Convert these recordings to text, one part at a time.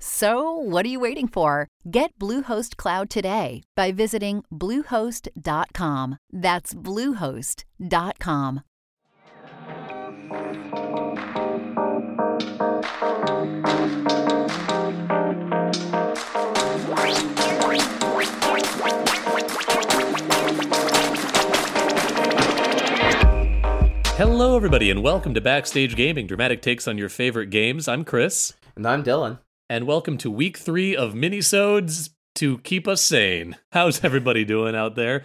So, what are you waiting for? Get Bluehost Cloud today by visiting Bluehost.com. That's Bluehost.com. Hello, everybody, and welcome to Backstage Gaming, dramatic takes on your favorite games. I'm Chris, And I'm Dylan. And welcome to week three of minisodes to keep us sane. How's everybody doing out there?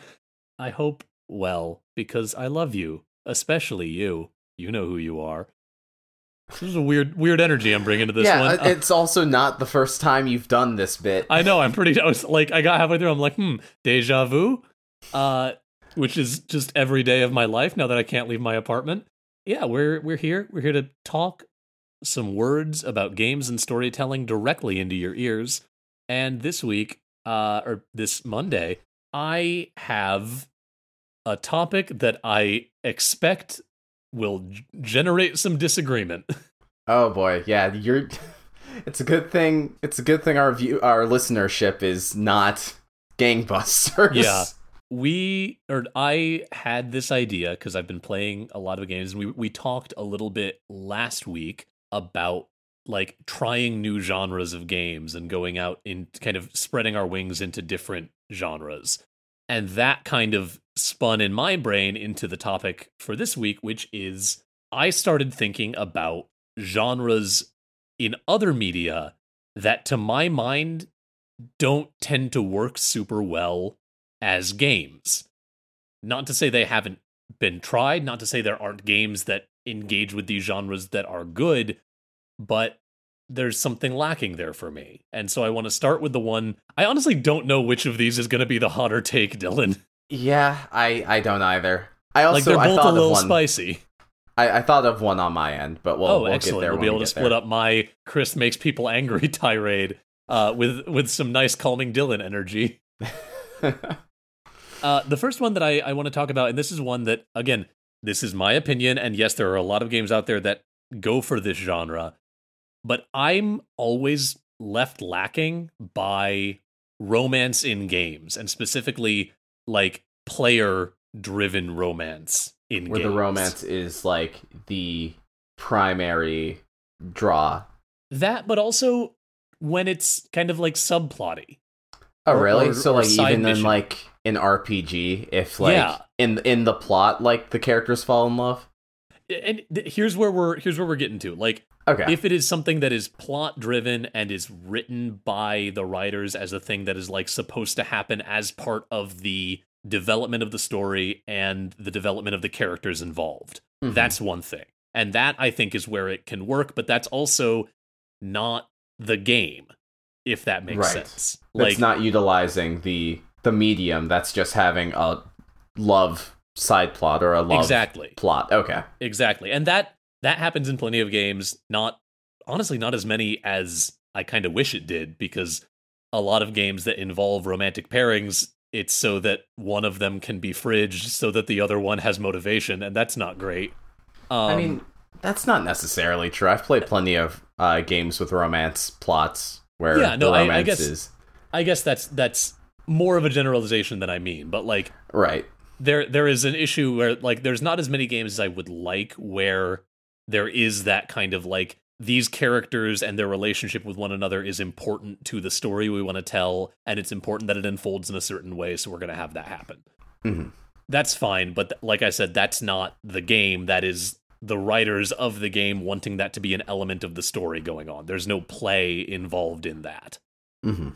I hope well, because I love you, especially you. You know who you are. This is a weird, weird energy I'm bringing to this yeah, one. uh, it's also not the first time you've done this bit. I know. I'm pretty. I was like, I got halfway through. I'm like, hmm, deja vu, uh, which is just every day of my life now that I can't leave my apartment. Yeah, we're we're here. We're here to talk some words about games and storytelling directly into your ears. And this week, uh, or this Monday, I have a topic that I expect will g- generate some disagreement. Oh boy, yeah, you're. It's a good thing. It's a good thing our view, our listenership is not gangbusters. Yeah. we or I had this idea because I've been playing a lot of games and we we talked a little bit last week about like trying new genres of games and going out in kind of spreading our wings into different genres. And that kind of spun in my brain into the topic for this week, which is I started thinking about genres in other media that to my mind don't tend to work super well as games. Not to say they haven't been tried, not to say there aren't games that engage with these genres that are good, but there's something lacking there for me. And so I want to start with the one I honestly don't know which of these is going to be the hotter take, Dylan. Yeah, I I don't either. I also like they're both a little spicy. I, I thought of one on my end, but we'll, oh, we'll excellent. get there. We'll be able we to split there. up my Chris makes people angry tirade uh, with with some nice calming Dylan energy. Uh, the first one that I, I want to talk about, and this is one that, again, this is my opinion, and yes, there are a lot of games out there that go for this genre, but I'm always left lacking by romance in games, and specifically like player driven romance in Where games. the romance is like the primary draw. That, but also when it's kind of like subplotty. Oh, Or- really? or- so or like even in like an RPG, if like Yeah. in in the plot, like the characters fall in love. And th- here's where we're here's where we're getting to. Like Okay. if it is something that is plot driven and is written by the writers as a thing that is like supposed to happen as part of the development of the story and the development of the characters involved Mhm. that's one thing and that i think is where it can work but that's also not the game if that makes Right. sense that's not utilizing the the medium. That's just having a love side plot or a love exactly plot. Okay. Exactly. And that that happens in plenty of games, not honestly not as many as I kind of wish it did because a lot of games that involve romantic pairings it's so that one of them can be fridged so that the other one has motivation and that's not great. Um, I mean, that's not necessarily true. I've played plenty of uh, games with romance plots where Yeah, no, I- I guess- is I guess that's that's more of a generalization than I mean, but like right. there there is an issue where like there's not as many games as I would like where there is that kind of like these characters and their relationship with one another is important to the story we want to tell and it's important that it unfolds in a certain way so we're going to have that happen. Mhm. That's fine, but th- like I said that's not the game that is the writers of the game wanting that to be an element of the story going on. There's no play involved in that. Mm-hmm.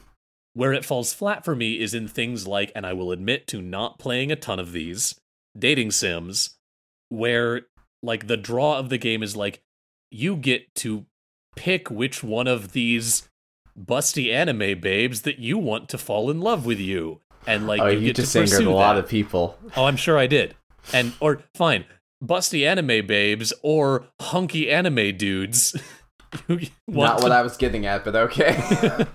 Where it falls flat for me is in things like, and I will admit to not playing a ton of these, dating sims, where like the draw of the game is like, you get to pick which one of these busty anime babes that you want to fall in love with you. And like oh, you, you get just to angered pursue a lot that. of people. Oh, I'm sure I did. And or fine, busty anime babes or hunky anime dudes. Not what I was getting at, but okay.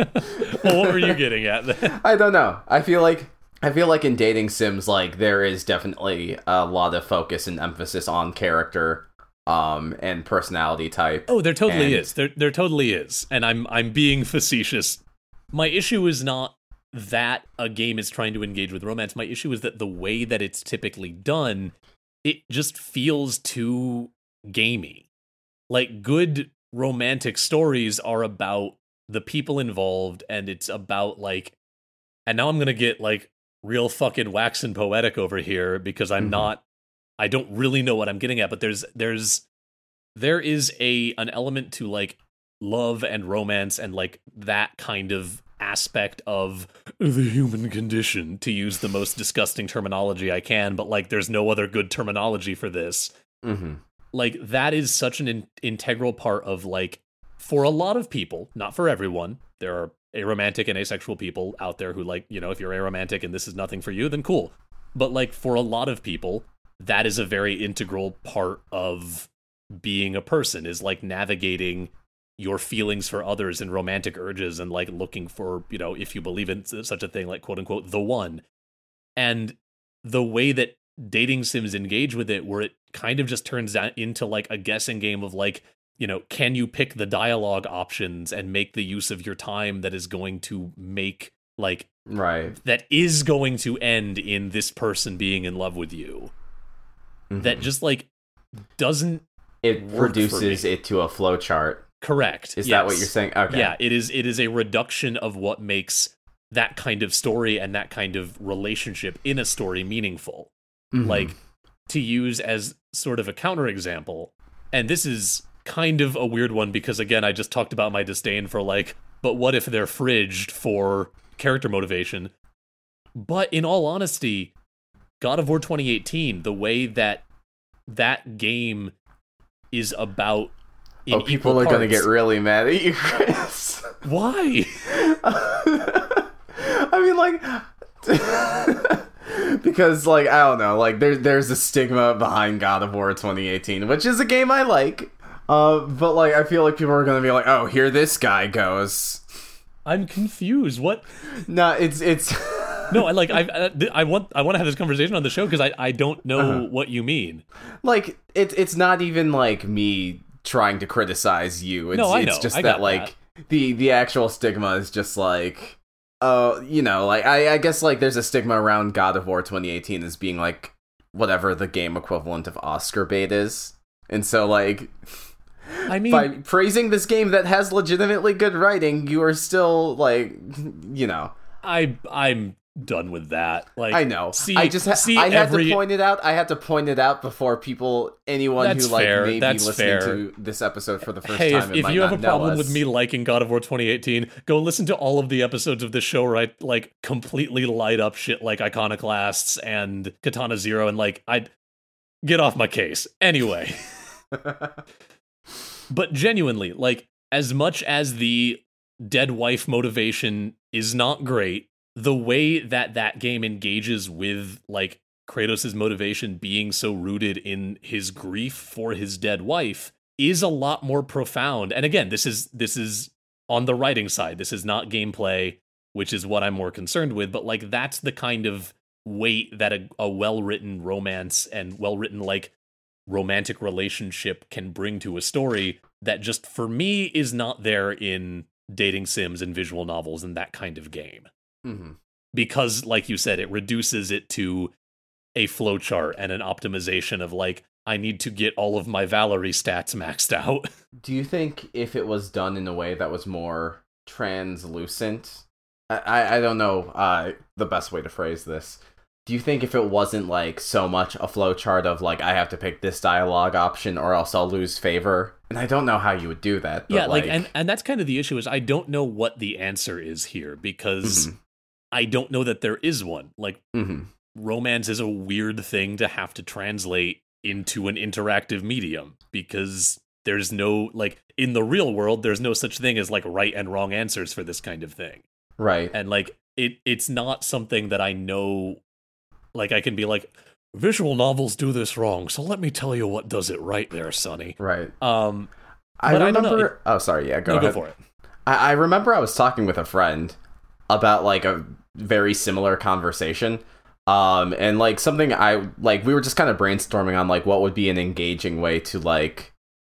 well, what were you getting at then? I don't know. I feel like I feel like in dating sims, like there is definitely a lot of focus and emphasis on character, um, and personality type. Oh, there totally And- is. There there totally is. And I'm I'm being facetious. My issue is not that a game is trying to engage with romance. My issue is that the way that it's typically done, it just feels too gamey. Like good romantic stories are about the people involved and it's about like and now I'm going to get like real fucking wax and poetic over here because I'm Mhm. not I don't really know what I'm getting at, but there's there's there is a an element to like love and romance and like that kind of aspect of the human condition to use the most disgusting terminology I can, but like there's no other good terminology for this. Mm-hmm. Like that is such an in- integral part of like for a lot of people, not for everyone. There are aromantic and asexual people out there who like, you know, if you're aromantic and this is nothing for you, then cool. But like for a lot of people, that is a very integral part of being a person is like navigating your feelings for others and romantic urges and like looking for, you know, if you believe in such a thing like quote unquote the one. And the way that dating sims engage with it where it kind of just turns into like a guessing game of like you know can you pick the dialogue options and make the use of your time that is going to make like Right. that is going to end in this person being in love with you that Mhm. just like doesn't it reduces it to a flow chart. Correct Is that what you're saying? Okay. yeah it is it is a reduction of what makes that kind of story and that kind of relationship in a story meaningful Mhm. like to use as sort of a counterexample. And this is kind of a weird one because again, I just talked about my disdain for like, but what if they're fridged for character motivation? But in all honesty, God of War 2018, the way that that game is about oh, people are gonna get really mad at you, Chris. why? I mean, like, because, like, I don't know, like, there, there's a stigma behind God of War 2018, which is a game I like. Uh, but like, I feel like people are gonna be like, "Oh, here this guy goes." I'm confused. What? No, it's it's. No, I like I I, I want I want to have this conversation on the show because I I don't know Uh-huh. what you mean. like it's it's not even like me trying to criticize you. It's, No, I it's know. just I that like the the actual stigma is just like uh you know like I I guess like there's a stigma around God of War 2018 as being like whatever the game equivalent of Oscar bait is. And so like I mean, by praising this game that has legitimately good writing, you are still like you know. I I'm done with that. Like I know. See, I just ha- see I had every, to point it out. I had to point it out before people, anyone That's who like fair. may That's be listening fair. to this episode for the first Hey, time. if, if you have a problem us. with me liking God of War 2018, go listen to all of the episodes of this show where I like completely light up shit like Iconoclasts and Katana Zero, and like I get off my case. Anyway, but genuinely, like as much as the dead wife motivation is not great, the way that that game engages with like Kratos' motivation being so rooted in his grief for his dead wife is a lot more profound. And again, this is this is on the writing side. This is not gameplay, which is what I'm more concerned with, but like that's the kind of weight that a, a well-written romance and well-written like romantic relationship can bring to a story that just for me is not there in dating sims and visual novels and that kind of game Mhm. because like you said it reduces it to a flowchart and an optimization of like i need to get all of my valerie stats maxed out Do you think if it was done in a way that was more translucent, I I, I don't know uh, the best way to phrase this, do you think if it wasn't like so much a flowchart of like I have to pick this dialogue option or else I'll lose favor? And I don't know how you would do that. yeah, like, like, and and that's kind of the issue is I don't know what the answer is here because mm-hmm. I don't know that there is one. Like mm-hmm. romance is a weird thing to have to translate into an interactive medium because there's no like in the real world there's no such thing as like right and wrong answers for this kind of thing. Right. And like it it's not something that I know like I can be like visual novels do this wrong, so let me tell you what does it right there, Sonny. Right. Um I remember it, oh sorry, yeah, go, no, ahead. go for it. I, I remember I was talking with a friend about like a very similar conversation. Um and like something I like we were just kind of brainstorming on like what would be an engaging way to like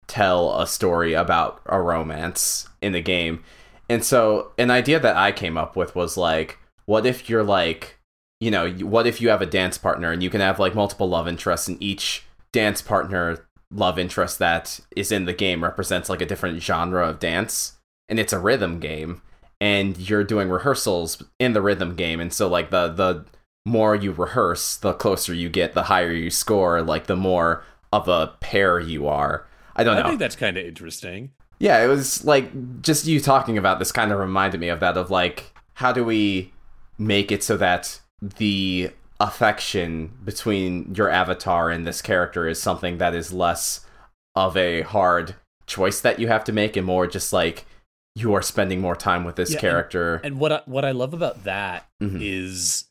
tell a story about a romance in the game. And so an idea that I came up with was like what if you're like you know, what if you have a dance partner and you can have like multiple love interests and each dance partner love interest that is in the game represents like a different genre of dance and it's a rhythm game and you're doing rehearsals in the rhythm game and so like the the more you rehearse the closer you get the higher you score like the more of a pair you are. I don't know. i think that's kind of interesting. Yeah it was like just you talking about this kind of reminded me of that of like how do we make it so that the affection between your avatar and this character is something that is less of a hard choice that you have to make and more just like you are spending more time with this yeah, character. And, and, what I, what I love about that mm-hmm. is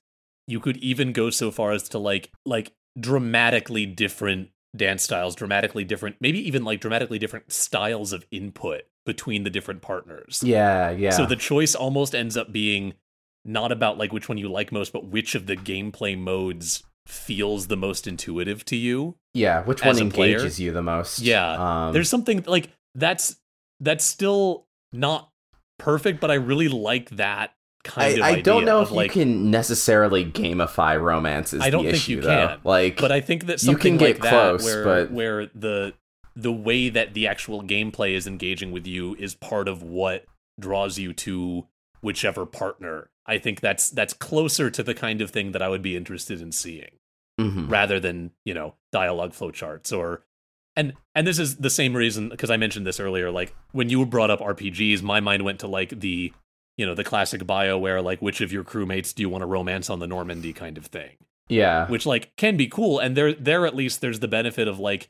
you could even go so far as to like like dramatically different dance styles, dramatically different, maybe even like dramatically different styles of input between the different partners. Yeah, yeah. So the choice almost ends up being not about like which one you like most, but which of the gameplay modes feels the most intuitive to you. Yeah, which one engages you the most. Yeah. Um, There's something like that's that's still not perfect, but I really like that kind I, of I don't know if like, you can necessarily gamify romance. Is I don't think issue, you though. can. Like, but I think that something you can like close, that, where but... where the the way that the actual gameplay is engaging with you is part of what draws you to whichever partner. I think that's that's closer to the kind of thing that I would be interested in seeing, mm-hmm. rather than you know dialogue flowcharts or and and this is the same reason because I mentioned this earlier. Like when you brought up RPGs, my mind went to like the you know the classic Bioware, like which of your crewmates do you want to romance on the Normandy kind of thing. Yeah, which like can be cool, and there there at least there's the benefit of like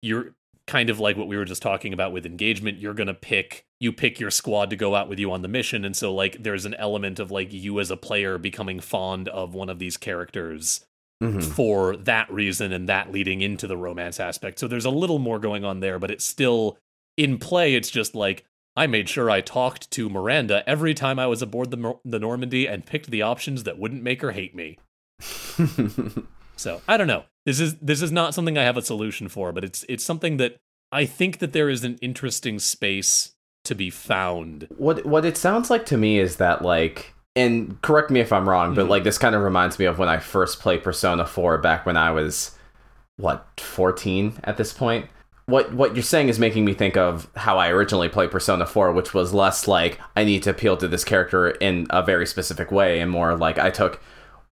you're kind of like what we were just talking about with engagement you're to pick you pick your squad to go out with you on the mission and so like there's an element of like you as a player becoming fond of one of these characters mm-hmm. for that reason and that leading into the romance aspect so there's a little more going on there but it's still in play it's just like I made sure I talked to Miranda every time I was aboard the the Normandy and picked the options that wouldn't make her hate me. So I don't know. This is this is not something I have a solution for, but it's it's something that I think that there is an interesting space to be found. What what it sounds like to me is that like and correct me if I'm wrong, but mm-hmm. like this kind of reminds me of when I first played Persona 4 back when I was what 14 at this point. What what you're saying is making me think of how I originally played Persona 4, which was less like I need to appeal to this character in a very specific way and more like I took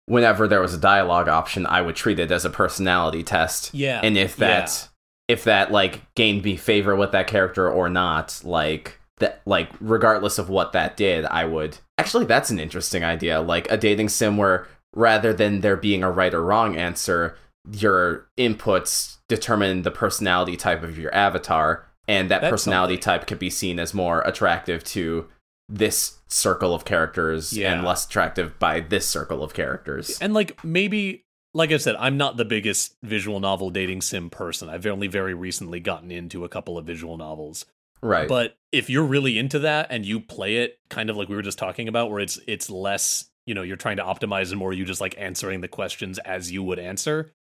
whenever there was a dialogue option, I would treat it as a personality test. Yeah. And if that yeah. if that like gained me favor with that character or not, like that like regardless of what that did, I would Actually, that's an interesting idea. Like a dating sim where rather than there being a right or wrong answer, your inputs determine the personality type of your avatar and that that's personality something. type could be seen as more attractive to this circle of characters yeah. and less attractive by this circle of characters. And like maybe like I said, I'm not the biggest visual novel dating sim person. I've only very recently gotten into a couple of visual novels. Right. But if you're really into that and you play it kind of like we were just talking about where it's it's less, you know, you're trying to optimize and more you just like answering the questions as you would answer,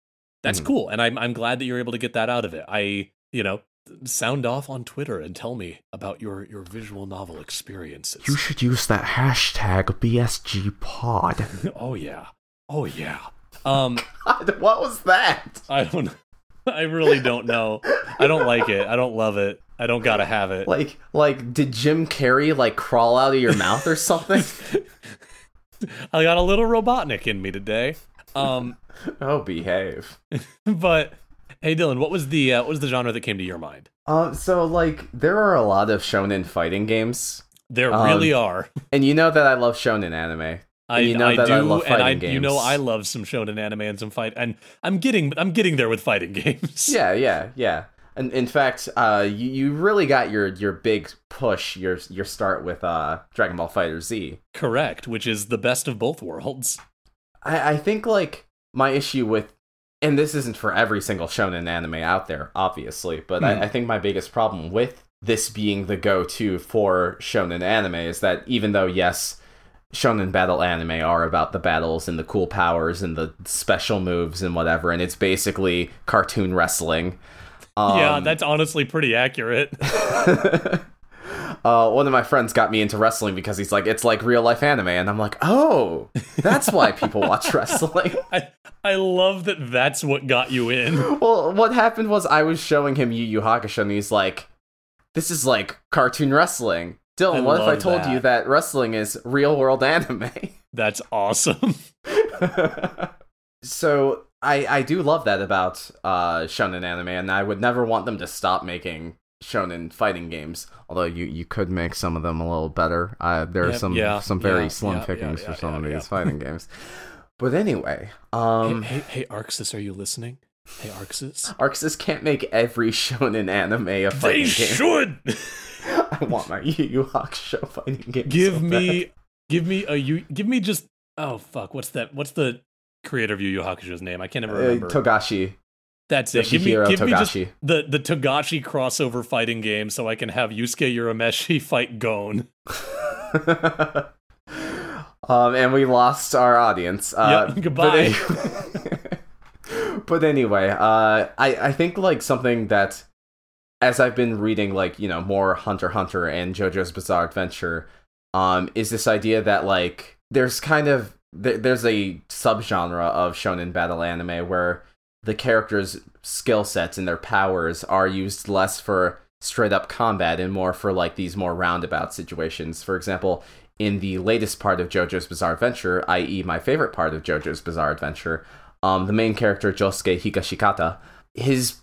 that's mm-hmm. cool. And I'm I'm glad that you're able to get that out of it. I, you know, sound off on Twitter and tell me about your, your visual novel experiences. You should use that hashtag BSGPod. oh yeah. Oh yeah. Um God, what was that? I don't I really don't know. I don't like it. I don't love it. I don't gotta have it. Like like did Jim Carrey like crawl out of your mouth or something? I got a little Robotnik in me today. Um, oh, behave. but hey, Dylan, what was the uh, what was the genre that came to your mind? Um, so like there are a lot of shonen fighting games, There Um, really are. and you know that I love shonen anime. I, you know I that do, I love and I fighting you know. I love some shonen anime and some fight, and I'm getting I'm getting there with fighting games. Yeah, yeah, yeah. And in fact, uh, you, you really got your your big push, your your start with uh Dragon Ball Fighter Z. correct. Which is the best of both worlds. I, I think like my issue with and this isn't for every single shonen anime out there, obviously, but Hmm. I, I think my biggest problem with this being the go-to for shonen anime is that even though yes, shonen battle anime are about the battles and the cool powers and the special moves and whatever, and it's basically cartoon wrestling. Yeah, um, that's honestly pretty accurate. uh, one of my friends got me into wrestling because he's like, it's like real life anime, and I'm like, oh, that's why people watch wrestling. I I love that. That's what got you in. well, what happened was I was showing him Yu Yu Hakusho, and he's like, this is like cartoon wrestling. Dylan, I what if I told that. you that wrestling is real world anime? That's awesome. so I I do love that about uh, shonen anime, and I would never want them to stop making shonen fighting games. Although you you could make some of them a little better. Uh, there are some yeah, some very yeah, slim yeah, pickings for some of these fighting games. But anyway, um, hey, hey, hey, ArcSys, are you listening? Hey, ArcSys. ArcSys can't make every shonen anime a fighting They game. should I want my Yu Yu Hakusho fighting game. give so me, give me a you, give me just. Oh fuck, what's that? What's the creator of Yu Yu Hakusho's name? I can't ever Uh, remember. Togashi. That's it. Give me, Yoshihiro give me just Togashi. the the Togashi crossover fighting game, so I can have Yusuke Urameshi fight Gon. um, and we lost our audience. Uh, Yep, goodbye. But anyway, but anyway, uh, I I think like something that as I've been reading like you know more Hunter Hunter and JoJo's Bizarre Adventure, um, is this idea that like there's kind of there, there's a subgenre of shonen battle anime where the characters' skill sets and their powers are used less for straight up combat and more for like these more roundabout situations. For example, in the latest part of JoJo's Bizarre Adventure, i.e., my favorite part of JoJo's Bizarre Adventure, um, the main character Josuke Higashikata, his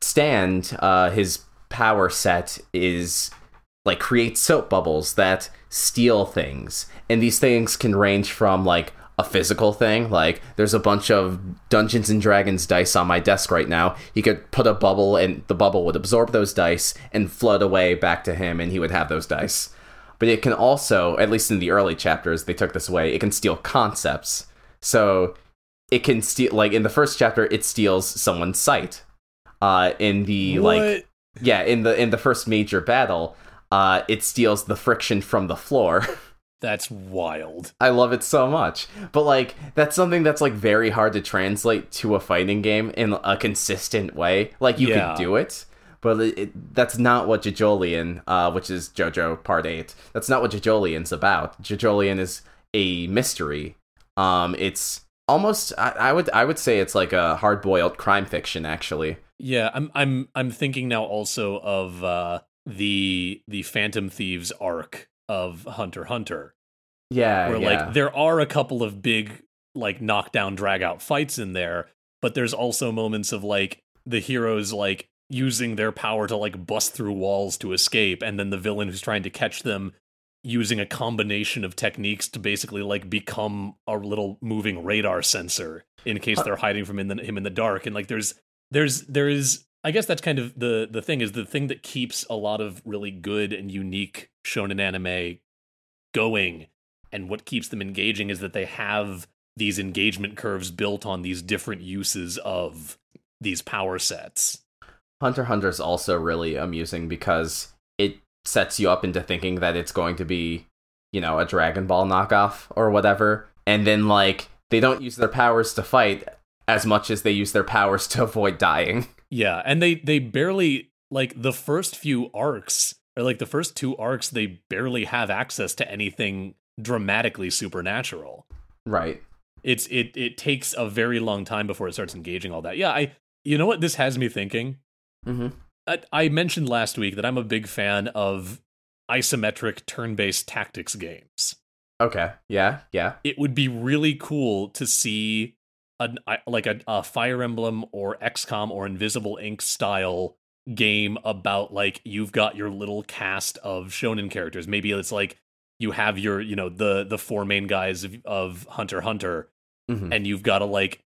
stand, uh, his power set is like create soap bubbles that steal things, and these things can range from like a physical thing, like there's a bunch of Dungeons and Dragons dice on my desk right now. He could put a bubble, and the bubble would absorb those dice and flood away back to him, and he would have those dice. But it can also, at least in the early chapters, they took this away. It can steal concepts. So it can steal, like in the first chapter, it steals someone's sight. Uh, in the like yeah in the in the first major battle uh it steals the friction from the floor That's wild. i love it so much but like that's something that's like very hard to translate to a fighting game in a consistent way like you Yeah. could do it but it, it- that's not what JoJolion, uh, which is JoJo Part Eight. That's not what JoJolion's about. JoJolion is a mystery. Um, it's almost I, I would I would say it's like a hard boiled crime fiction actually. Yeah, I'm I'm I'm thinking now also of uh the the Phantom Thieves arc of Hunter Hunter. Yeah, where yeah. like there are a couple of big like knockdown drag out fights in there but there's also moments of like the heroes like using their power to like bust through walls to escape and then the villain who's trying to catch them using a combination of techniques to basically like become a little moving radar sensor in case uh they're hiding from in the, him in the dark and like there's there's there is I guess that's kind of the the thing is the thing that keeps a lot of really good and unique shonen anime going and what keeps them engaging is that they have these engagement curves built on these different uses of these power sets. Hunter Hunter is also really amusing because it sets you up into thinking that it's going to be, you know, a Dragon Ball knockoff or whatever. And then, like, they don't use their powers to fight as much as they use their powers to avoid dying. Yeah, and they they barely like the first few arcs or like the first two arcs they barely have access to anything dramatically supernatural. Right. It's it it takes a very long time before it starts engaging all that. Yeah, I you know what this has me thinking? Mm-hmm. I, I mentioned last week that I'm a big fan of isometric turn-based tactics games. Okay. Yeah. Yeah. it would be really cool to see a like a, a Fire Emblem or XCOM or Invisible Inc style game about like you've got your little cast of shonen characters. Maybe it's like you have your you know the the four main guys of, of Hunter Hunter, Mhm. and you've got to like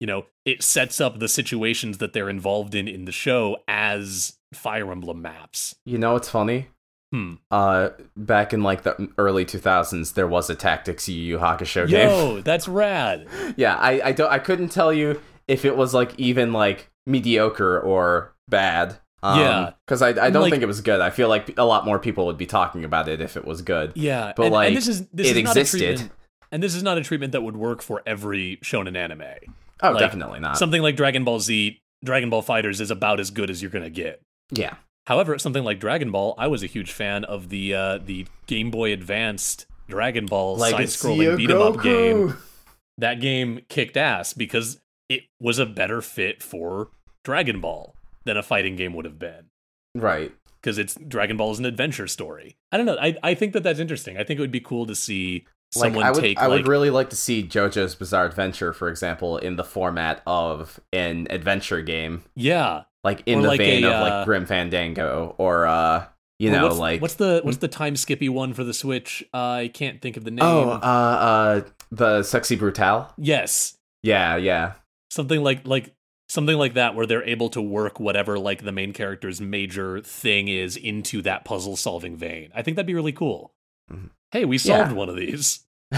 you know it sets up the situations that they're involved in in the show as Fire Emblem maps. You know what's funny? Hmm. Uh, back in like the early 2000s, there was a Tactics Yu Yu Hakusho game. Yo, that's rad. yeah, I I don't I couldn't tell you if it was like even like mediocre or bad. Um, Yeah. because I I don't Like- think it was good. I feel like a lot more people would be talking about it if it was good. Yeah, But, and, like, and this is this it is not a existed. treatment, and this is not a treatment that would work for every shonen anime. Oh, Like, definitely not. Something like Dragon Ball Z, Dragon Ball Fighters is about as good as you're gonna get. yeah, However, something like Dragon Ball, I was a huge fan of the uh, the Game Boy Advanced Dragon Ball side-scrolling beat 'em up game. That game kicked ass because it was a better fit for Dragon Ball than a fighting game would have been. Right. Because it's Dragon Ball is an adventure story. I don't know. I, I think that that's interesting. I think it would be cool to see Like someone I would, take I like would really like to see JoJo's Bizarre Adventure, for example, in the format of an adventure game, yeah. Like in Or the like vein a, of uh, like Grim Fandango, or uh, you know, what's, like what's the what's the time skippy one for the Switch? Uh, I can't think of the name. oh, uh, uh, the Sexy Brutal. yes, Yeah, yeah, something like like something like that where they're able to work whatever like the main character's major thing is into that puzzle solving vein. I think that'd be really cool. Mhm. Hey, we solved Yeah. one of these.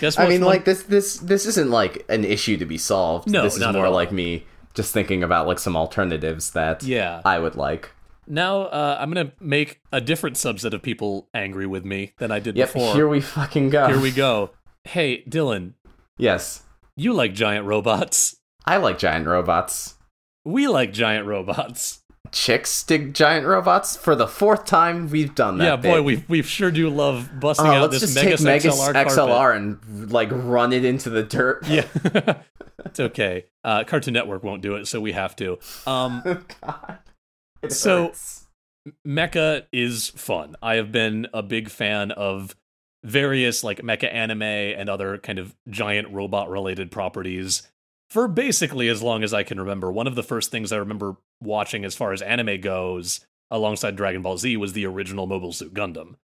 Guess what? I mean, like this, this, this isn't like an issue to be solved. No, this is more like me just thinking about like some alternatives that yeah. I would like. Now uh, I'm gonna make a different subset of people angry with me than I did Yep, before. here we fucking go. Here we go. Hey, Dylan, Yes, you like giant robots. I like giant robots. We like giant robots. Chicks dig giant robots for the fourth time. We've done that. yeah, boy, bit. we we sure do love busting Oh, out let's this just Megas take Megas XLR, XLR, and like run it into the dirt. Yeah, it's okay. Uh, Cartoon Network won't do it, so we have to. Um, God. It So- hurts. mecha is fun. I have been a big fan of various like mecha anime and other kind of giant robot related properties for basically as long as I can remember. One of the first things I remember watching as far as anime goes alongside Dragon Ball Z was the original Mobile Suit Gundam.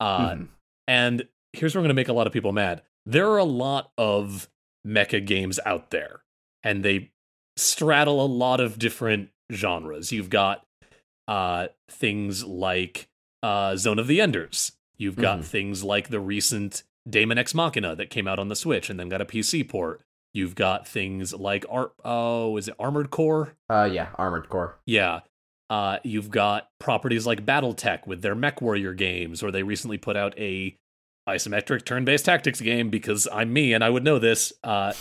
Uh, Mhm. And here's where I'm going to make a lot of people mad. There are a lot of mecha games out there, and they straddle a lot of different genres. You've got uh, things like uh, Zone of the Enders. You've got Mhm. things like the recent Daemon X Machina that came out on the Switch and then got a PC port. You've got things like art. oh, is it Armored Core? Uh, yeah, Armored Core. Yeah. Uh, you've got properties like BattleTech with their Mech Warrior games, or they recently put out a isometric turn-based tactics game because I'm me and I would know this. Uh,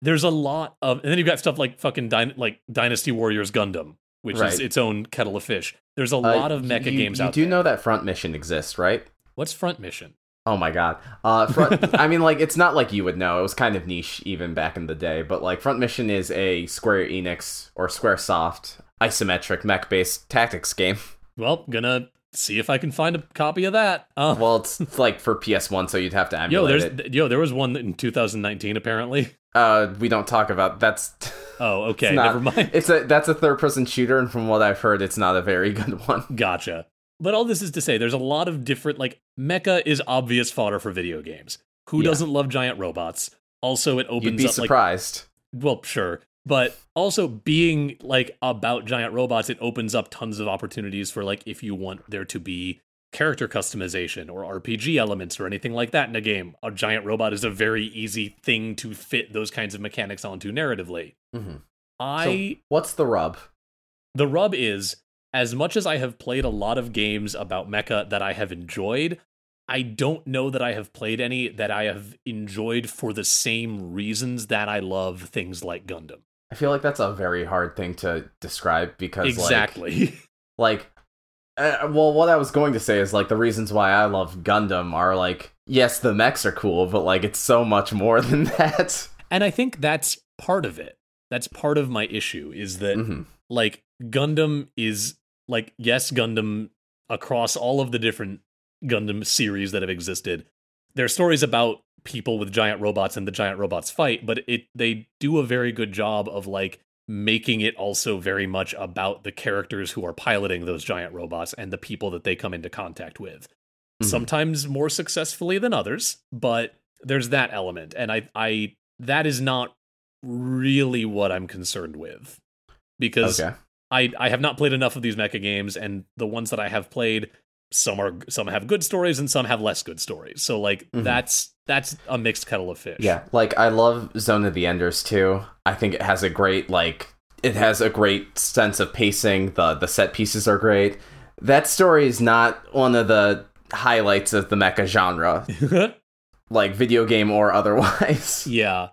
there's a lot of, and then you've got stuff like fucking Dyn- like Dynasty Warriors Gundam, which is its own kettle of fish. There's a Uh, lot of mecha you, games you out You do there. know that Front Mission exists, right? What's Front Mission? Oh my god. Uh, front, I mean, like, it's not like you would know. It was kind of niche even back in the day. But, like, Front Mission is a Square Enix or Square Soft isometric mech based tactics game. Well, gonna see if I can find a copy of that. Uh, Well, it's like for PS1, so you'd have to yo, emulate there's it. yo, there was one in 2019 apparently. Uh, we don't talk about that's. Oh, okay, not- never mind. It's a that's a third person shooter, and from what I've heard, it's not a very good one. Gotcha. But all this is to say, there's a lot of different, like, mecha is obvious fodder for video games. Who Yeah. doesn't love giant robots? Also, it opens You'd be up, like, surprised. well, sure. But also, being, like, about giant robots, it opens up tons of opportunities for, like, if you want there to be character customization or RPG elements or anything like that in a game. A giant robot is a very easy thing to fit those kinds of mechanics onto narratively. Mhm. I. So, what's the rub? The rub is, as much as I have played a lot of games about mecha that I have enjoyed, I don't know that I have played any that I have enjoyed for the same reasons that I love things like Gundam. I feel like that's a very hard thing to describe because Exactly. like uh, well what i was going to say is like the reasons why i love gundam are like yes the mechs are cool but like it's so much more than that and I think that's part of it. That's part of my issue is that Mhm. like Gundam is like yes, Gundam across all of the different Gundam series that have existed. There are stories about people with giant robots and the giant robots fight, but it they do a very good job of like making it also very much about the characters who are piloting those giant robots and the people that they come into contact with. Mhm. Sometimes more successfully than others, but there's that element and I I that is not really what I'm concerned with. Because Okay. I I have not played enough of these mecha games, and the ones that I have played, some are some have good stories and some have less good stories. So like Mhm. that's that's a mixed kettle of fish. Yeah, like I love Zone of the Enders too. I think it has a great like it has a great sense of pacing. The the set pieces are great. That story is not one of the highlights of the mecha genre, like video game or otherwise. yeah.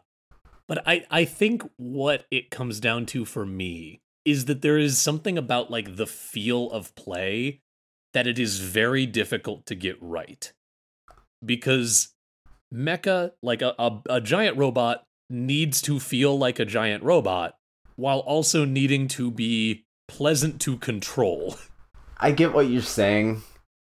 But I I think what it comes down to for me is that there is something about like the feel of play that it is very difficult to get right. Because mecha like a, a, a giant robot needs to feel like a giant robot while also needing to be pleasant to control. I get what you're saying.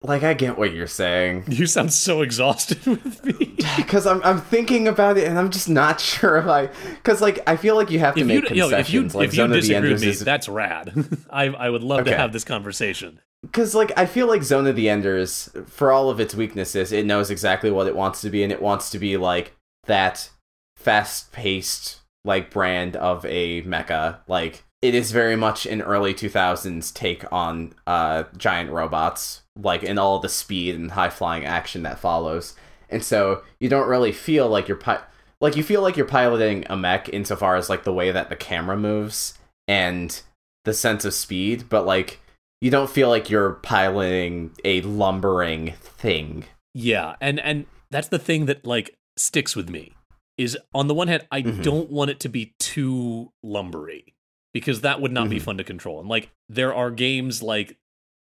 Like I get what you're saying. You sound so exhausted with me. Because I'm I'm thinking about it and I'm just not sure if I because like I feel like you have to If make you, you know, if you like if you Zone of the disagree with me, is that's rad. I I would love to have this conversation. Because like I feel like Zone of the Enders, for all of its weaknesses, it knows exactly what it wants to be, and it wants to be like that fast-paced like brand of a mecha. Like it is very much an early two thousands take on uh giant robots, like in all the speed and high flying action that follows, and so you don't really feel like you're pi- like you feel like you're piloting a mech insofar as like the way that the camera moves and the sense of speed, but like you don't feel like you're piloting a lumbering thing. Yeah, and and that's the thing that like sticks with me is on the one hand I Mhm. don't want it to be too lumbery because that would not be Mhm. fun to control. And like there are games like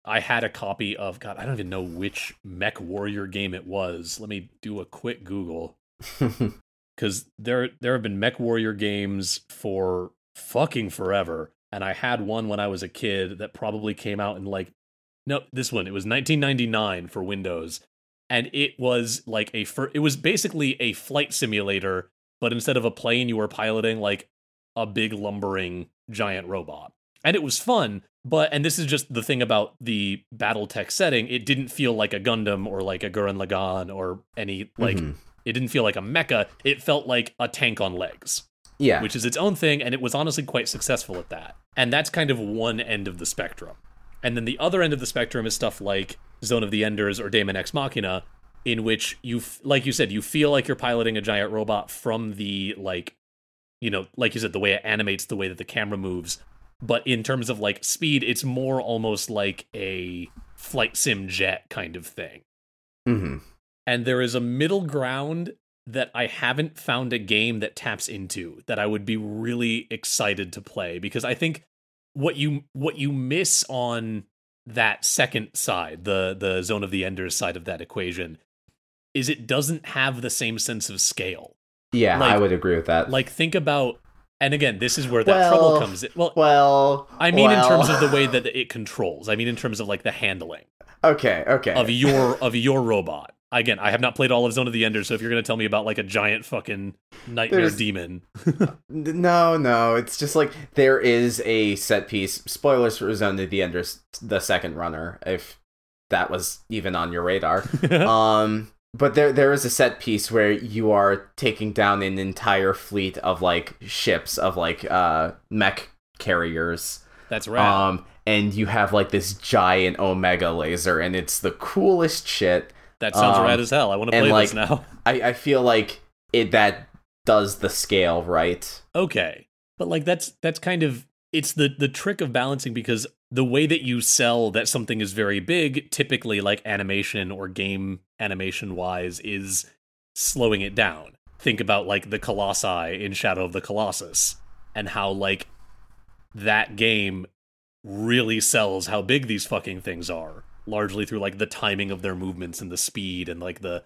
I had a copy of God, I don't even know which Mech Warrior game it was. Let me do a quick Google because there there have been Mech Warrior games for fucking forever, and I had one when I was a kid that probably came out in like no this one it was 1999 for Windows, and it was like a fir- it was basically a flight simulator, but instead of a plane, you were piloting like a big lumbering giant robot, and it was fun. But and this is just the thing about the BattleTech setting, it didn't feel like a Gundam or like a Gurren Lagann or any like Mhm. it didn't feel like a mecha. It felt like a tank on legs, yeah, which is its own thing, and it was honestly quite successful at that. And that's kind of one end of the spectrum. And then the other end of the spectrum is stuff like Zone of the Enders or Daemon X Machina, in which you, f- like you said, you feel like you're piloting a giant robot from the like, you know, like you said, the way it animates, the way that the camera moves. But in terms of like speed, it's more almost like a flight sim jet kind of thing hmm and there is a middle ground that I haven't found a game that taps into that I would be really excited to play because I think what you what you miss on that second side, the the zone of the enders side of that equation, is it doesn't have the same sense of scale. yeah, like- I would agree with that. Like think about and again, this is where that Well, trouble comes in. Well, well, I mean in terms of the way that it controls. I mean in terms of like the handling okay, okay, of your of your robot. Again, I have not played all of Zone of the Enders, so if you're going to tell me about like a giant fucking nightmare There's- demon, No, no, it's just like there is a set piece. Spoilers for Zone of the Enders, the second runner, if that was even on your radar. um, but there there is a set piece where you are taking down an entire fleet of like ships of like uh mech carriers. that's right. Um, and you have like this giant omega laser, and it's the coolest shit. That sounds um, rad as hell. I want to play this like- now. I I feel like it that does the scale right. okay, but like that's that's kind of it's the the trick of balancing because the way that you sell that something is very big, typically like animation or game animation wise, is slowing it down. Think about like the Colossi in Shadow of the Colossus and how like that game really sells how big these fucking things are, largely through like the timing of their movements and the speed and like the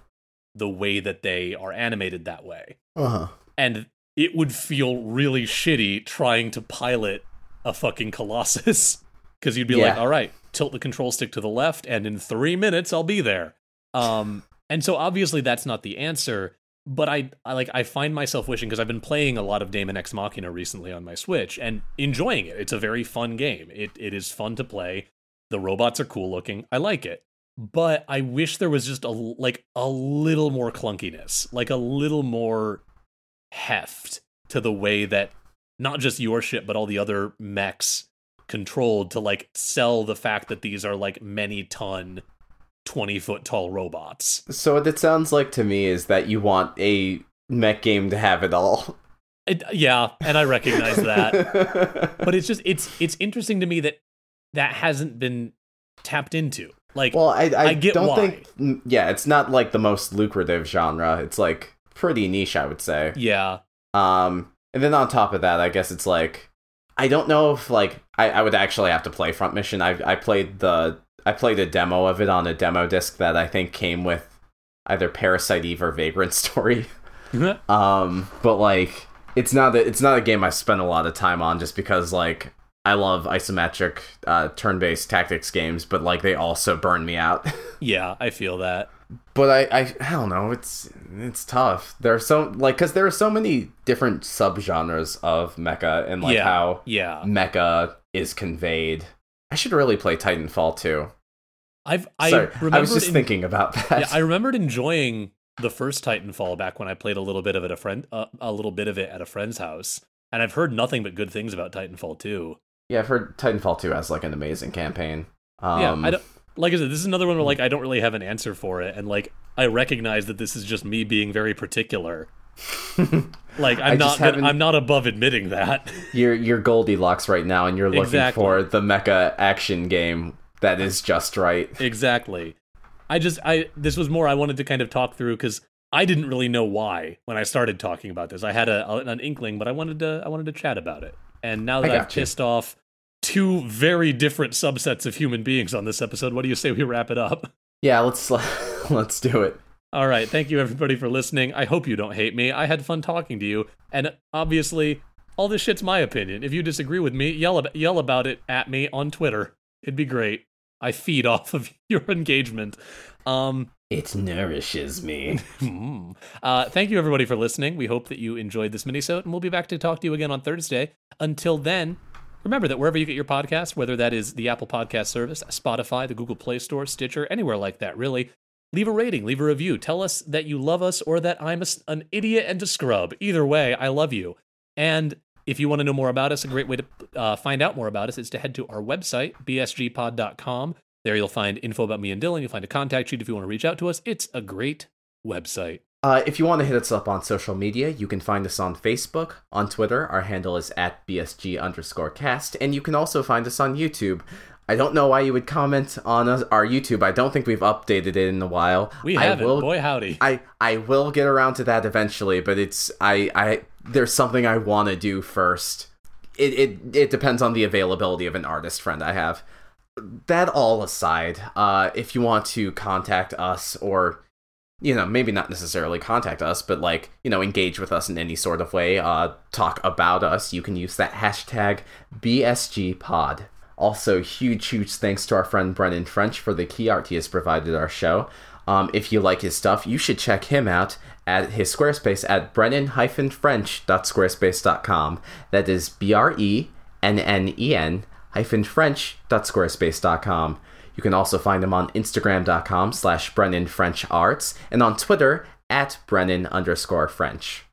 the way that they are animated that way. Uh huh. And it would feel really shitty trying to pilot a fucking Colossus because you'd be like, all right, tilt the control stick to the left, and in three minutes I'll be there. Um, and so obviously that's not the answer. but I, I like I find myself wishing because I've been playing a lot of Daemon X Machina recently on my Switch and enjoying it. It's a very fun game. It it is fun to play. The robots are cool looking. I like it. But I wish there was just a like a little more clunkiness, like a little more heft to the way that not just your ship but all the other mechs controlled to like sell the fact that these are like many ton 20 foot tall robots. So what it sounds like to me is that you want a mech game to have it all. It, yeah, and I recognize that. but it's just it's it's interesting to me that that hasn't been tapped into. Like well, I I, I get don't why. think mm, yeah, it's not like the most lucrative genre. It's like pretty niche, I would say. yeah. Um, and then on top of that, I guess it's like I don't know if like I, I would actually have to play Front Mission. I I played the I played a demo of it on a demo disc that I think came with either Parasite Eve or Vagrant Story. um, but like it's not a, it's not a game I spent a lot of time on just because like I love isometric uh, turn-based tactics games, but like they also burn me out. yeah, I feel that. but I, I I don't know it's it's tough there are so like because there are so many different subgenres of mecha and like yeah. how yeah. mecha is conveyed i should really play titanfall too I've I Sorry, I was just thinking about that Yeah, I remembered enjoying the first Titanfall back when I played a little bit of it a friend uh, a little bit of it at a friend's house. And I've heard nothing but good things about Titanfall 2. Yeah i've heard titanfall 2 has like an amazing campaign um yeah, I don't like I said, this is another one where like I don't really have an answer for it, and like I recognize that this is just me being very particular. Like I'm not haven't- I'm not above admitting that. you're you're goldilocks right now and you're looking Exactly. for the mecha action game that is just right exactly. I just I this was more I wanted to kind of talk through because I didn't really know why when I started talking about this. I had a, an inkling, but I wanted to I wanted to chat about it. And now that I've you. pissed off two very different subsets of human beings on this episode, what do you say we wrap it up? yeah let's let's do it All right, thank you everybody for listening. I hope you don't hate me. I had fun talking to you, and obviously, all this shit's my opinion. If you disagree with me, yell ab- yell about it at me on Twitter. It'd be great. I feed off of your engagement. Um, it nourishes me hmm. uh, thank you everybody for listening. We hope that you enjoyed this minisode, and we'll be back to talk to you again on Thursday. Until then. Remember that wherever you get your podcast, whether that is the Apple Podcast service, Spotify, the Google Play Store, Stitcher, anywhere like that, really, leave a rating, leave a review. Tell us that you love us or that I'm a an idiot and a scrub. Either way, I love you. And if you want to know more about us, a great way to uh, find out more about us is to head to our website, bsgpod.com. There you'll find info about me and Dylan. You'll find a contact sheet if you want to reach out to us. It's a great website. Uh, if you want to hit us up on social media, you can find us on Facebook, on Twitter. Our handle is at BSG underscore cast, and you can also find us on YouTube. I don't know why you would comment on us, our YouTube. I don't think we've updated it in a while. We haven't. will, Boy, howdy. I I will get around to that eventually, but it's I I there's something I want to do first. It, it it depends on the availability of an artist friend I have. That all aside, uh, if you want to contact us or you know maybe not necessarily contact us, but like you know engage with us in any sort of way, uh, talk about us, you can use that hashtag BSGPod. Also, huge, huge thanks to our friend Brennen French for the key art he has provided our show. Um, if you like his stuff, you should check him out at his Squarespace at brennen-french.squarespace.com. That is B-R-E-N-N-E-N hyphen french.squarespace.com. You can also find him on Instagram.com slash Brennen French Arts and on Twitter at Brennen underscore French.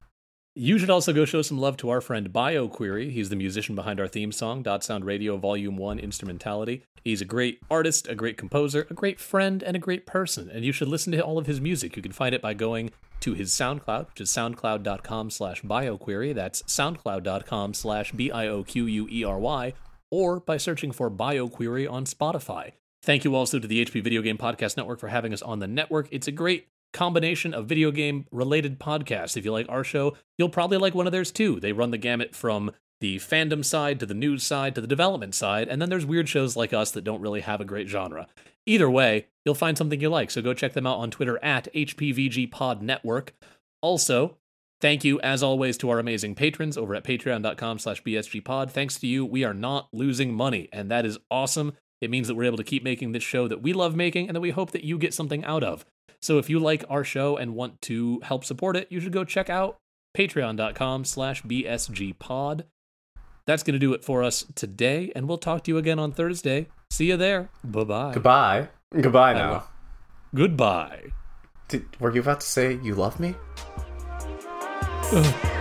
You should also go show some love to our friend BioQuery. He's the musician behind our theme song, Dot Sound Radio Volume 1 Instrumentality. He's a great artist, a great composer, a great friend, and a great person. And you should listen to all of his music. You can find it by going to his SoundCloud, which is soundcloud.com slash BioQuery. That's soundcloud.com slash B-I-O-Q-U-E-R-Y. Or by searching for BioQuery on Spotify. Thank you also to the HP Video Game Podcast Network for having us on the network. It's a great combination of video game related podcasts. If you like our show, you'll probably like one of theirs too. They run the gamut from the fandom side to the news side to the development side, and then there's weird shows like us that don't really have a great genre. Either way, you'll find something you like, so go check them out on Twitter at HPVG Pod Network. Also, thank you as always to our amazing patrons over at patreon.com slash bsgpod. Thanks to you, we are not losing money, and that is awesome. It means that we're able to keep making this show that we love making and that we hope that you get something out of. So if you like our show and want to help support it, you should go check out patreon.com slash bsgpod. That's going to do it for us today, and we'll talk to you again on Thursday. See you there. Bye-bye. Goodbye. Goodbye now. Goodbye. Did, were you about to say you love me? Hey,